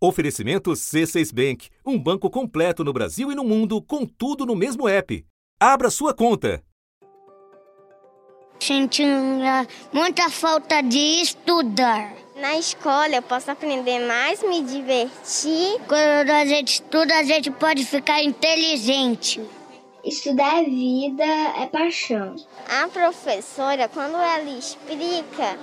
Oferecimento C6 Bank, um banco completo no Brasil e no mundo, com tudo no mesmo app. Abra sua conta. Sentindo muita falta de estudar. Na escola eu posso aprender mais, me divertir. Quando a gente estuda, a gente pode ficar inteligente. Estudar é vida, é paixão. A professora, quando ela explica,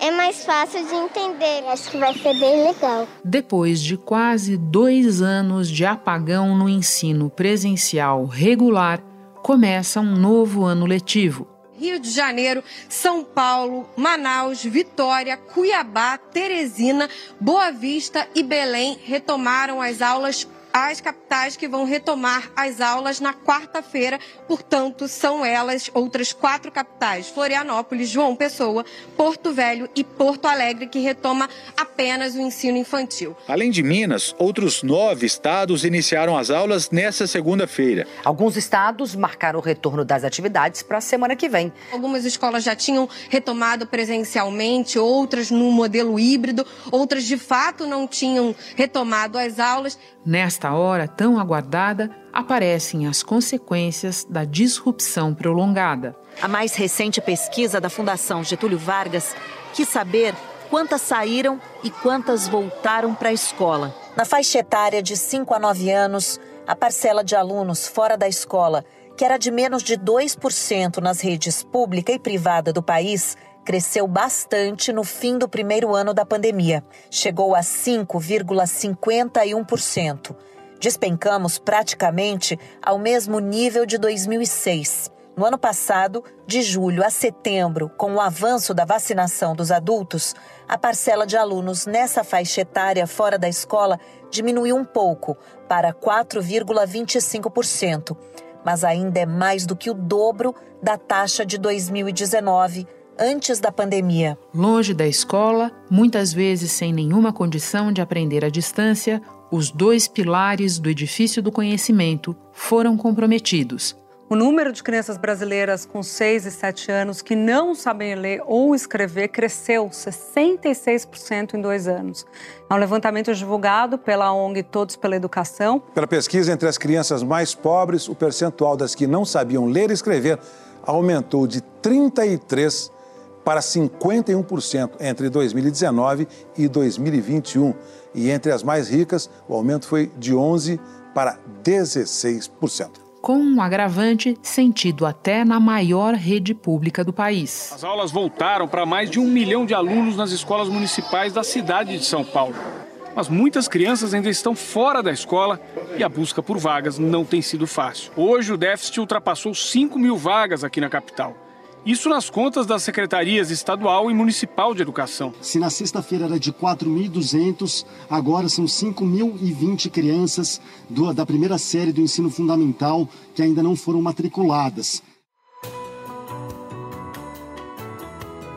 é mais fácil de entender. Acho que vai ser bem legal. Depois de quase dois anos de apagão no ensino presencial regular, começa um novo ano letivo. Rio de Janeiro, São Paulo, Manaus, Vitória, Cuiabá, Teresina, Boa Vista e Belém retomaram as aulas as capitais que vão retomar as aulas na quarta-feira. Portanto, são elas outras quatro capitais: Florianópolis, João Pessoa, Porto Velho e Porto Alegre, que retoma apenas o ensino infantil. Além de Minas, outros nove estados iniciaram as aulas nesta segunda-feira. Alguns estados marcaram o retorno das atividades para a semana que vem. Algumas escolas já tinham retomado presencialmente, outras no modelo híbrido, outras de fato não tinham retomado as aulas. Nesta hora tão aguardada, aparecem as consequências da disrupção prolongada. A mais recente pesquisa da Fundação Getúlio Vargas quis saber quantas saíram e quantas voltaram para a escola. Na faixa etária de 5 a 9 anos, a parcela de alunos fora da escola, que era de menos de 2% nas redes pública e privada do país, cresceu bastante no fim do primeiro ano da pandemia. Chegou a 5,51%. Despencamos praticamente ao mesmo nível de 2006. No ano passado, de julho a setembro, com o avanço da vacinação dos adultos, a parcela de alunos nessa faixa etária fora da escola diminuiu um pouco, para 4,25%, mas ainda é mais do que o dobro da taxa de 2019, antes da pandemia. Longe da escola, muitas vezes sem nenhuma condição de aprender à distância, os dois pilares do edifício do conhecimento foram comprometidos. O número de crianças brasileiras com 6 e 7 anos que não sabem ler ou escrever cresceu 66% em dois anos. É um levantamento divulgado pela ONG Todos pela Educação. Pela pesquisa entre as crianças mais pobres, o percentual das que não sabiam ler e escrever aumentou de 33 para 51% entre 2019 e 2021. E entre as mais ricas, o aumento foi de 11% para 16%. Com um agravante sentido até na maior rede pública do país. As aulas voltaram para mais de um milhão de alunos nas escolas municipais da cidade de São Paulo. Mas muitas crianças ainda estão fora da escola e a busca por vagas não tem sido fácil. Hoje o déficit ultrapassou 5 mil vagas aqui na capital. Isso nas contas das secretarias estadual e municipal de educação. Se na sexta-feira era de 4.200, agora são 5.020 crianças do, da primeira série do ensino fundamental que ainda não foram matriculadas.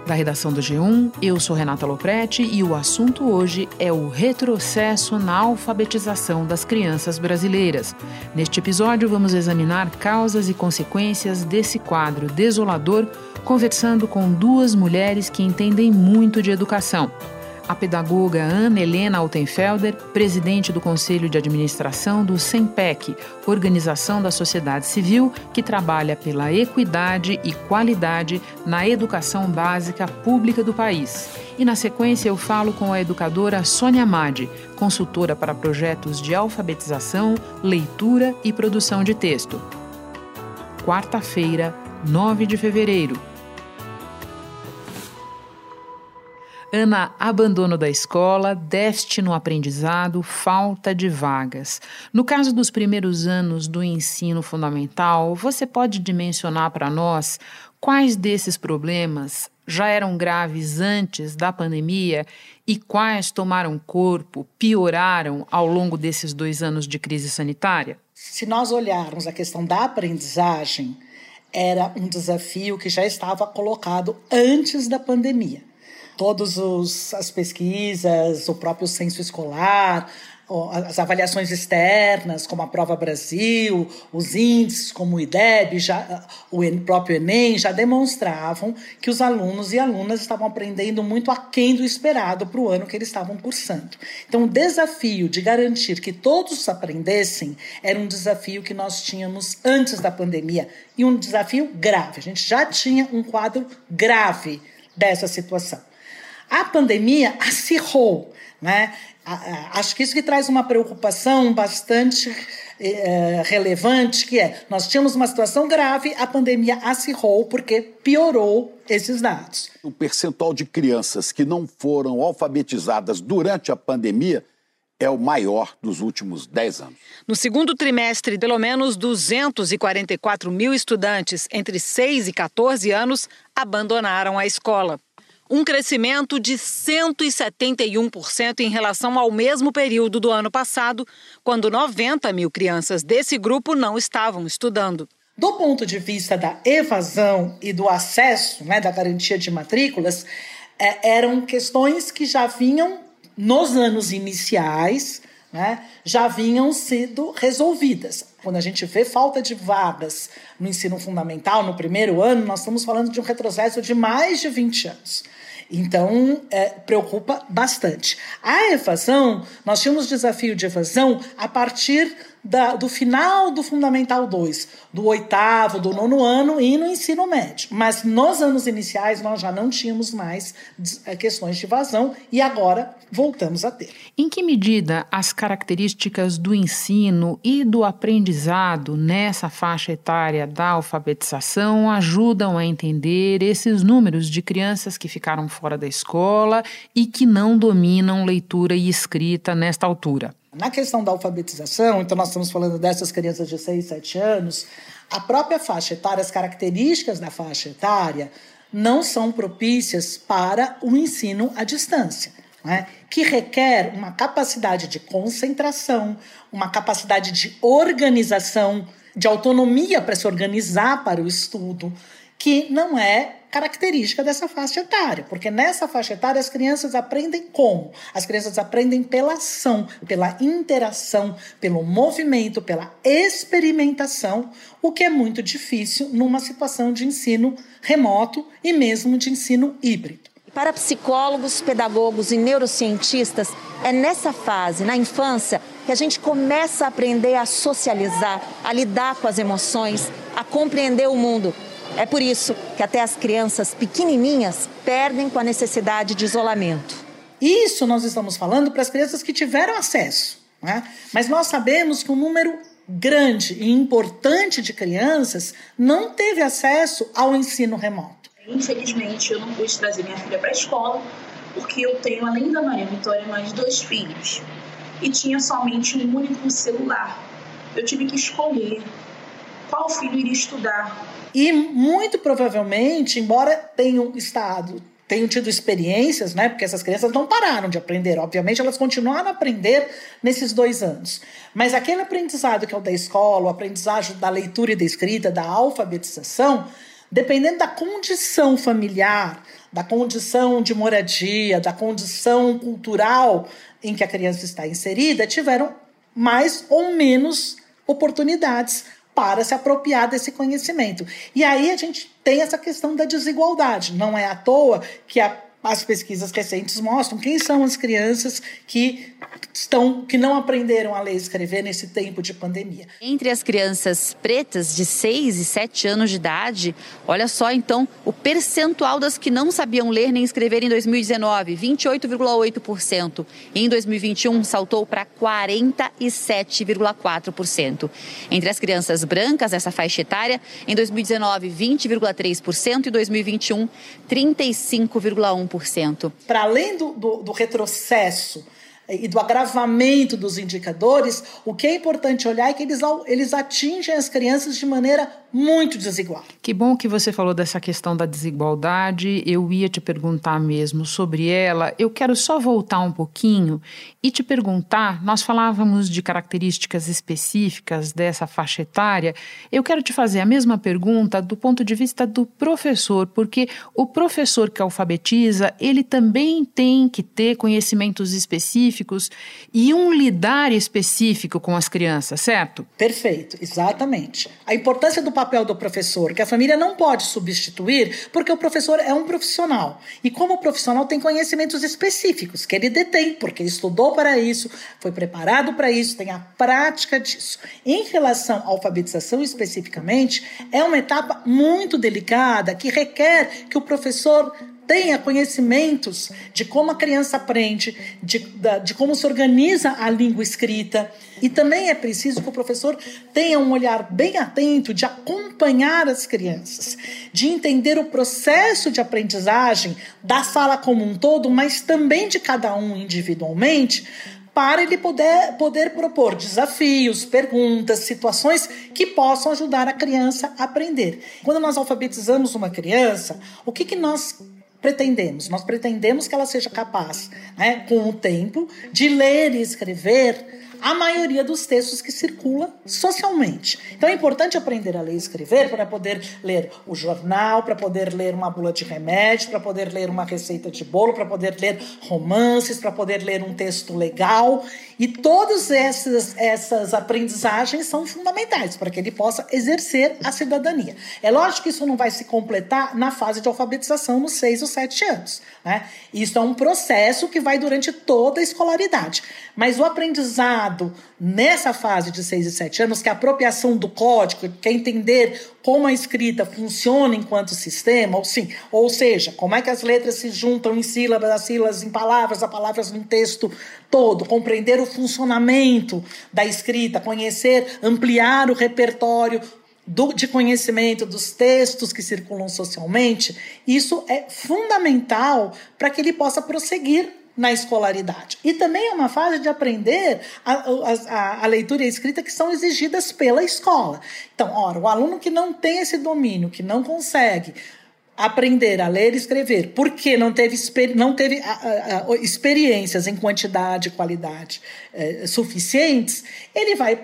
Da redação do G1, eu sou Renata Loprete e o assunto hoje é o retrocesso na alfabetização das crianças brasileiras. Neste episódio, vamos examinar causas e consequências desse quadro desolador, conversando com duas mulheres que entendem muito de educação a pedagoga Ana Helena Altenfelder, presidente do Conselho de Administração do SEMPEC, organização da sociedade civil que trabalha pela equidade e qualidade na educação básica pública do país. E na sequência eu falo com a educadora Sônia Madi, consultora para projetos de alfabetização, leitura e produção de texto. Quarta-feira, 9 de fevereiro. Ana, abandono da escola, déficit no aprendizado, falta de vagas. No caso dos primeiros anos do ensino fundamental, você pode dimensionar para nós quais desses problemas já eram graves antes da pandemia e quais tomaram corpo, pioraram ao longo desses dois anos de crise sanitária? Se nós olharmos a questão da aprendizagem, era um desafio que já estava colocado antes da pandemia. Todas as pesquisas, o próprio censo escolar, as avaliações externas, como a Prova Brasil, os índices, como o IDEB, já, o próprio Enem, já demonstravam que os alunos e alunas estavam aprendendo muito aquém do esperado para o ano que eles estavam cursando. Então, o desafio de garantir que todos aprendessem era um desafio que nós tínhamos antes da pandemia e um desafio grave. A gente já tinha um quadro grave dessa situação. A pandemia acirrou, né? Acho que isso que traz uma preocupação bastante é, relevante, que é, nós tínhamos uma situação grave, a pandemia acirrou porque piorou esses dados. O percentual de crianças que não foram alfabetizadas durante a pandemia é o maior dos últimos 10 anos. No segundo trimestre, pelo menos 244 mil estudantes entre 6 e 14 anos abandonaram a escola um crescimento de 171% em relação ao mesmo período do ano passado, quando 90 mil crianças desse grupo não estavam estudando. Do ponto de vista da evasão e do acesso, né, da garantia de matrículas, é, eram questões que já vinham nos anos iniciais, né, já vinham sido resolvidas. Quando a gente vê falta de vagas no ensino fundamental, no primeiro ano, nós estamos falando de um retrocesso de mais de 20 anos. Então, é, preocupa bastante. A evasão, nós tínhamos desafio de evasão a partir da, do final do Fundamental 2, do oitavo, do nono ano e no ensino médio. Mas nos anos iniciais nós já não tínhamos mais eh, questões de evasão e agora voltamos a ter. Em que medida as características do ensino e do aprendizado nessa faixa etária da alfabetização ajudam a entender esses números de crianças que ficaram fora da escola e que não dominam leitura e escrita nesta altura? Na questão da alfabetização, então nós estamos falando dessas crianças de 6, 7 anos, a própria faixa etária, as características da faixa etária não são propícias para o ensino à distância, né? que requer uma capacidade de concentração, uma capacidade de organização, de autonomia para se organizar para o estudo, que não é característica dessa faixa etária, porque nessa faixa etária as crianças aprendem como? As crianças aprendem pela ação, pela interação, pelo movimento, pela experimentação, o que é muito difícil numa situação de ensino remoto e mesmo de ensino híbrido. Para psicólogos, pedagogos e neurocientistas, é nessa fase, na infância, que a gente começa a aprender a socializar, a lidar com as emoções, a compreender o mundo é por isso que até as crianças pequenininhas perdem com a necessidade de isolamento. Isso nós estamos falando para as crianças que tiveram acesso. Né? Mas nós sabemos que um número grande e importante de crianças não teve acesso ao ensino remoto. Infelizmente, eu não pude trazer minha filha para a escola porque eu tenho, além da Maria Vitória, mais dois filhos e tinha somente um único celular. Eu tive que escolher qual filho iria estudar e muito provavelmente, embora tenham estado tenham tido experiências, né? Porque essas crianças não pararam de aprender, obviamente, elas continuaram a aprender nesses dois anos. Mas aquele aprendizado que é o da escola, o aprendizado da leitura e da escrita, da alfabetização, dependendo da condição familiar, da condição de moradia, da condição cultural em que a criança está inserida, tiveram mais ou menos oportunidades para se apropriar desse conhecimento. E aí a gente tem essa questão da desigualdade. Não é à toa que a as pesquisas recentes mostram quem são as crianças que estão que não aprenderam a ler e escrever nesse tempo de pandemia. Entre as crianças pretas de 6 e 7 anos de idade, olha só então o percentual das que não sabiam ler nem escrever em 2019, 28,8%. Em 2021 saltou para 47,4%. Entre as crianças brancas nessa faixa etária, em 2019 20,3% e 2021 35,1%. Para além do, do, do retrocesso e do agravamento dos indicadores, o que é importante olhar é que eles, eles atingem as crianças de maneira muito desigual. Que bom que você falou dessa questão da desigualdade. Eu ia te perguntar mesmo sobre ela. Eu quero só voltar um pouquinho e te perguntar: nós falávamos de características específicas dessa faixa etária. Eu quero te fazer a mesma pergunta do ponto de vista do professor, porque o professor que alfabetiza, ele também tem que ter conhecimentos específicos e um lidar específico com as crianças, certo? Perfeito, exatamente. A importância do papel do professor, que a família não pode substituir, porque o professor é um profissional. E como profissional tem conhecimentos específicos que ele detém, porque estudou para isso, foi preparado para isso, tem a prática disso. Em relação à alfabetização especificamente, é uma etapa muito delicada que requer que o professor tenha conhecimentos de como a criança aprende, de, de como se organiza a língua escrita. E também é preciso que o professor tenha um olhar bem atento de acompanhar as crianças, de entender o processo de aprendizagem da sala como um todo, mas também de cada um individualmente, para ele poder, poder propor desafios, perguntas, situações que possam ajudar a criança a aprender. Quando nós alfabetizamos uma criança, o que, que nós pretendemos? Nós pretendemos que ela seja capaz, né, com o tempo, de ler e escrever a maioria dos textos que circula socialmente. Então é importante aprender a ler e escrever para poder ler o jornal, para poder ler uma bula de remédio, para poder ler uma receita de bolo, para poder ler romances, para poder ler um texto legal. E todas essas, essas aprendizagens são fundamentais para que ele possa exercer a cidadania. É lógico que isso não vai se completar na fase de alfabetização nos seis ou sete anos. Né? Isso é um processo que vai durante toda a escolaridade. Mas o aprendizado nessa fase de 6 e 7 anos, que é a apropriação do código, quer entender como a escrita funciona enquanto sistema, ou, sim, ou seja, como é que as letras se juntam em sílabas, as sílabas em palavras, as palavras num texto todo, compreender o funcionamento da escrita, conhecer, ampliar o repertório do, de conhecimento dos textos que circulam socialmente, isso é fundamental para que ele possa prosseguir na escolaridade. E também é uma fase de aprender a, a, a, leitura e a escrita que são exigidas pela escola. Então, ora, o aluno que não tem esse domínio, que não consegue aprender a ler e escrever, porque não teve, não teve experiências em quantidade e qualidade é, suficientes, ele vai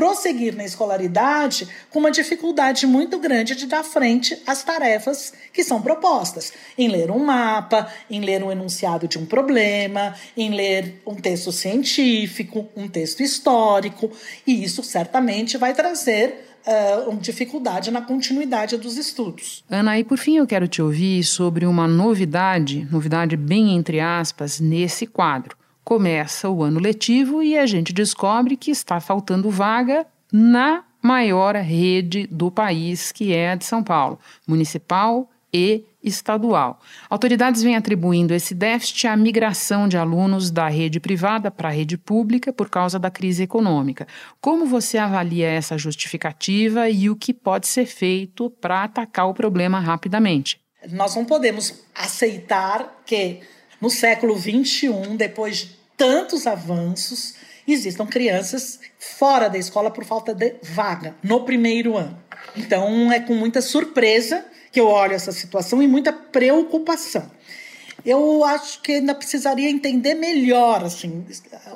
prosseguir na escolaridade com uma dificuldade muito grande de dar frente às tarefas que são propostas, em ler um mapa, em ler um enunciado de um problema, em ler um texto científico, um texto histórico, e isso certamente vai trazer Uh, dificuldade na continuidade dos estudos. Ana, e por fim eu quero te ouvir sobre uma novidade, novidade bem entre aspas, nesse quadro começa o ano letivo e a gente descobre que está faltando vaga na maior rede do país, que é a de São Paulo, municipal e estadual. Autoridades vêm atribuindo esse déficit à migração de alunos da rede privada para a rede pública por causa da crise econômica. Como você avalia essa justificativa e o que pode ser feito para atacar o problema rapidamente? Nós não podemos aceitar que no século XXI, depois tantos avanços, existam crianças fora da escola por falta de vaga no primeiro ano. Então é com muita surpresa que eu olho essa situação e muita preocupação. Eu acho que ainda precisaria entender melhor assim,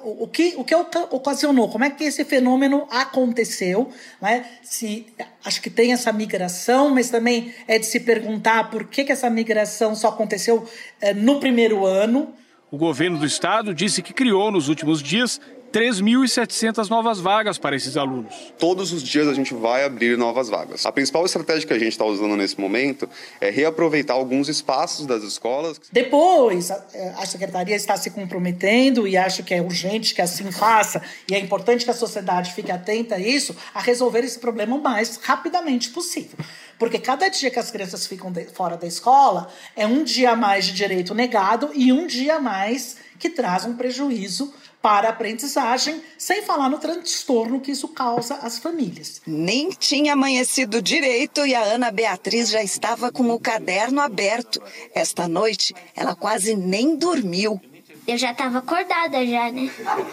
o, que, o que ocasionou, como é que esse fenômeno aconteceu. Né? Se, acho que tem essa migração, mas também é de se perguntar por que, que essa migração só aconteceu é, no primeiro ano. O governo do estado disse que criou nos últimos dias 3.700 novas vagas para esses alunos. Todos os dias a gente vai abrir novas vagas. A principal estratégia que a gente está usando nesse momento é reaproveitar alguns espaços das escolas. Depois, a secretaria está se comprometendo e acho que é urgente que assim faça, e é importante que a sociedade fique atenta a isso, a resolver esse problema o mais rapidamente possível. Porque cada dia que as crianças ficam de, fora da escola é um dia a mais de direito negado e um dia a mais que traz um prejuízo para a aprendizagem, sem falar no transtorno que isso causa às famílias. Nem tinha amanhecido direito e a Ana Beatriz já estava com o caderno aberto. Esta noite, ela quase nem dormiu. Eu já tava acordada já, né?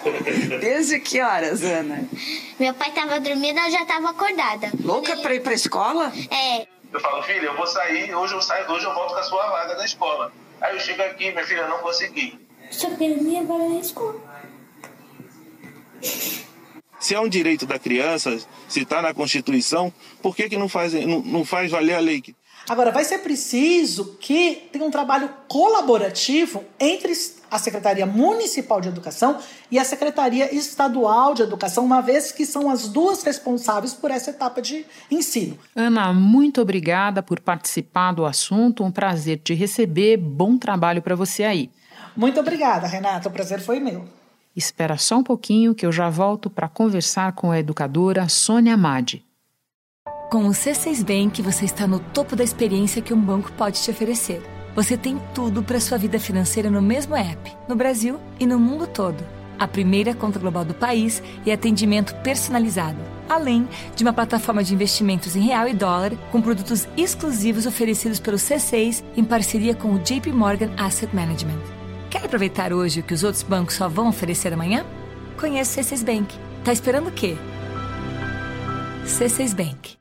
Desde que horas, Ana? Meu pai tava dormindo, eu já tava acordada. Louca pra ir pra escola? É. Eu falo, filha, eu vou sair, hoje eu saio, hoje eu volto com a sua vaga da escola. Aí eu chego aqui, minha filha, não consegui. Só quero minha vaga na escola. Se é um direito da criança, se está na Constituição, por que, que não, faz, não, não faz valer a lei? Agora, vai ser preciso que tenha um trabalho colaborativo entre a Secretaria Municipal de Educação e a Secretaria Estadual de Educação, uma vez que são as duas responsáveis por essa etapa de ensino. Ana, muito obrigada por participar do assunto. Um prazer te receber. Bom trabalho para você aí. Muito obrigada, Renata. O prazer foi meu. Espera só um pouquinho que eu já volto para conversar com a educadora Sônia Madi. Com o C6 Bank, você está no topo da experiência que um banco pode te oferecer. Você tem tudo para sua vida financeira no mesmo app, no Brasil e no mundo todo. A primeira conta global do país e atendimento personalizado, além de uma plataforma de investimentos em real e dólar com produtos exclusivos oferecidos pelo C6 em parceria com o JP Morgan Asset Management. Aproveitar hoje o que os outros bancos só vão oferecer amanhã? Conheça o C6 Bank. Tá esperando o quê? C6 Bank.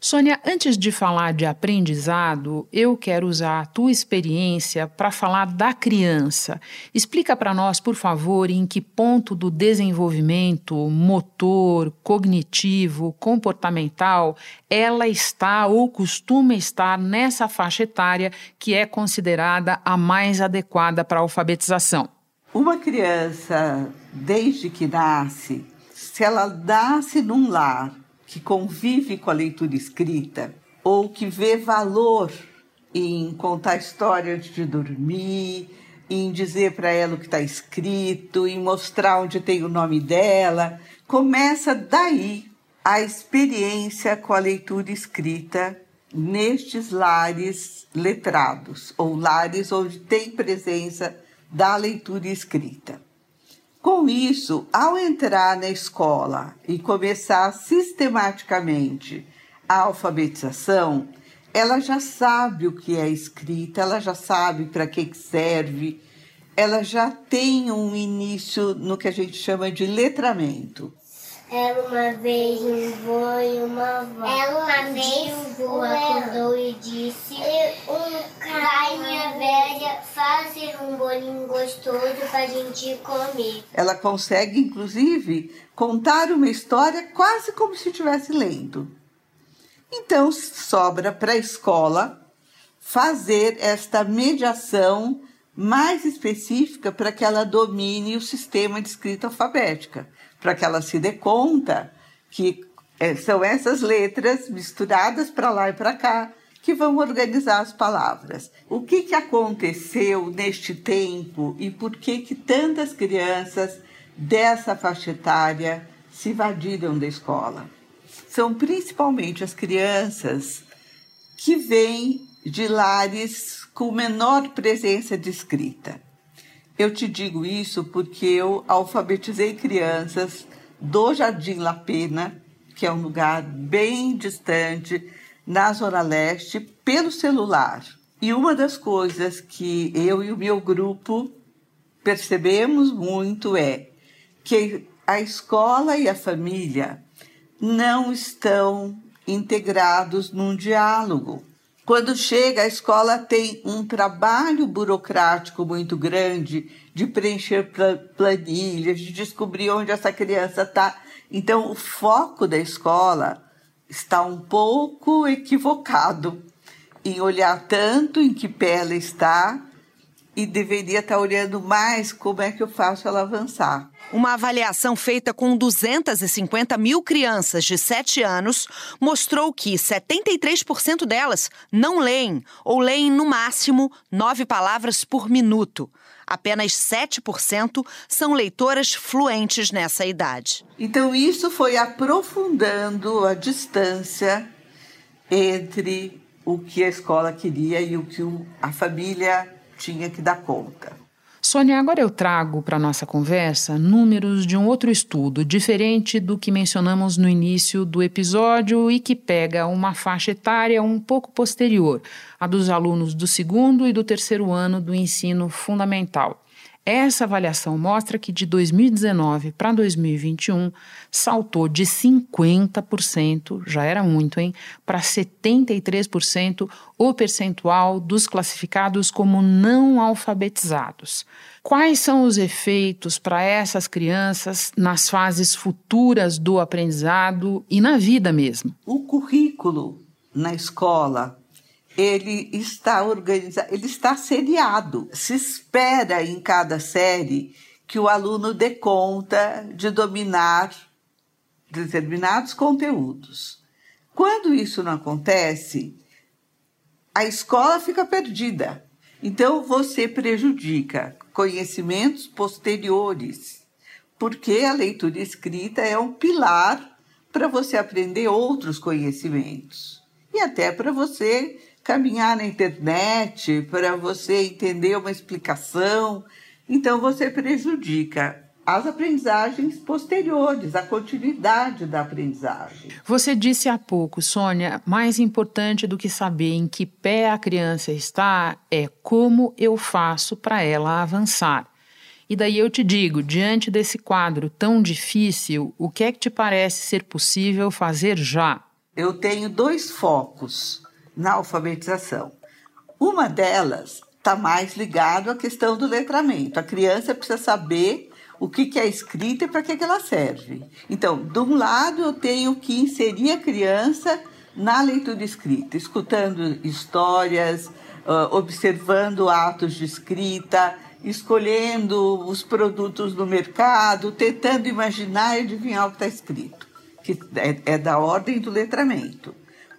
Sônia, antes de falar de aprendizado, eu quero usar a tua experiência para falar da criança. Explica para nós, por favor, em que ponto do desenvolvimento motor, cognitivo, comportamental ela está ou costuma estar nessa faixa etária que é considerada a mais adequada para a alfabetização. Uma criança, desde que nasce, se ela nasce num lar que convive com a leitura escrita ou que vê valor em contar história antes de dormir, em dizer para ela o que está escrito, em mostrar onde tem o nome dela, começa daí a experiência com a leitura escrita nestes lares letrados ou lares onde tem presença da leitura escrita. Com isso, ao entrar na escola e começar sistematicamente a alfabetização, ela já sabe o que é escrita, ela já sabe para que serve, ela já tem um início no que a gente chama de letramento. Era uma vez um vô e uma avó. Era uma um vez um vô acordou e disse: um Vai, minha velha, fazer um bolinho gostoso pra gente comer. Ela consegue, inclusive, contar uma história quase como se estivesse lendo. Então, sobra para a escola fazer esta mediação mais específica para que ela domine o sistema de escrita alfabética para que ela se dê conta que é, são essas letras misturadas para lá e para cá que vão organizar as palavras. O que, que aconteceu neste tempo e por que, que tantas crianças dessa faixa etária se evadiram da escola? São principalmente as crianças que vêm de lares com menor presença de escrita. Eu te digo isso porque eu alfabetizei crianças do Jardim La Pena, que é um lugar bem distante, na Zona Leste, pelo celular. E uma das coisas que eu e o meu grupo percebemos muito é que a escola e a família não estão integrados num diálogo. Quando chega, a escola tem um trabalho burocrático muito grande de preencher planilhas, de descobrir onde essa criança está. Então, o foco da escola está um pouco equivocado em olhar tanto em que pé ela está e deveria estar olhando mais como é que eu faço ela avançar. Uma avaliação feita com 250 mil crianças de 7 anos mostrou que 73% delas não leem ou leem no máximo nove palavras por minuto. Apenas 7% são leitoras fluentes nessa idade. Então, isso foi aprofundando a distância entre o que a escola queria e o que a família tinha que dar conta. Sônia, agora eu trago para nossa conversa números de um outro estudo, diferente do que mencionamos no início do episódio e que pega uma faixa etária um pouco posterior, a dos alunos do segundo e do terceiro ano do ensino fundamental. Essa avaliação mostra que de 2019 para 2021 saltou de 50%, já era muito, hein, para 73% o percentual dos classificados como não alfabetizados. Quais são os efeitos para essas crianças nas fases futuras do aprendizado e na vida mesmo? O currículo na escola ele está organizado, ele está seriado. Se espera em cada série que o aluno dê conta de dominar determinados conteúdos. Quando isso não acontece, a escola fica perdida. Então você prejudica conhecimentos posteriores, porque a leitura escrita é um pilar para você aprender outros conhecimentos e até para você caminhar na internet para você entender uma explicação. Então você prejudica as aprendizagens posteriores, a continuidade da aprendizagem. Você disse há pouco, Sônia, mais importante do que saber em que pé a criança está é como eu faço para ela avançar. E daí eu te digo, diante desse quadro tão difícil, o que é que te parece ser possível fazer já? Eu tenho dois focos na alfabetização. Uma delas está mais ligado à questão do letramento. A criança precisa saber o que, que é escrita e para que, que ela serve. Então, de um lado, eu tenho que inserir a criança na leitura escrita, escutando histórias, observando atos de escrita, escolhendo os produtos no mercado, tentando imaginar e adivinhar o que está escrito, que é, é da ordem do letramento.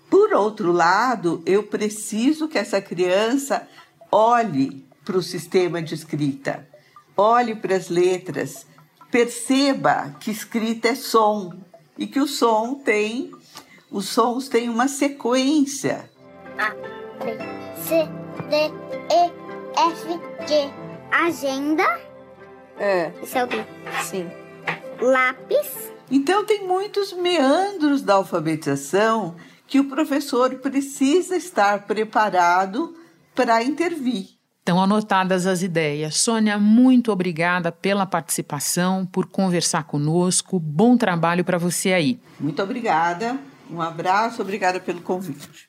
Por outro lado, eu preciso que essa criança olhe para o sistema de escrita, olhe para as letras, perceba que escrita é som e que o som tem, os sons têm uma sequência. A, B, C, D, E, F, G. Agenda. É. Isso é o quê? Sim. Lápis. Então tem muitos meandros da alfabetização que o professor precisa estar preparado para intervir. Estão anotadas as ideias. Sônia, muito obrigada pela participação, por conversar conosco. Bom trabalho para você aí. Muito obrigada. Um abraço, obrigada pelo convite.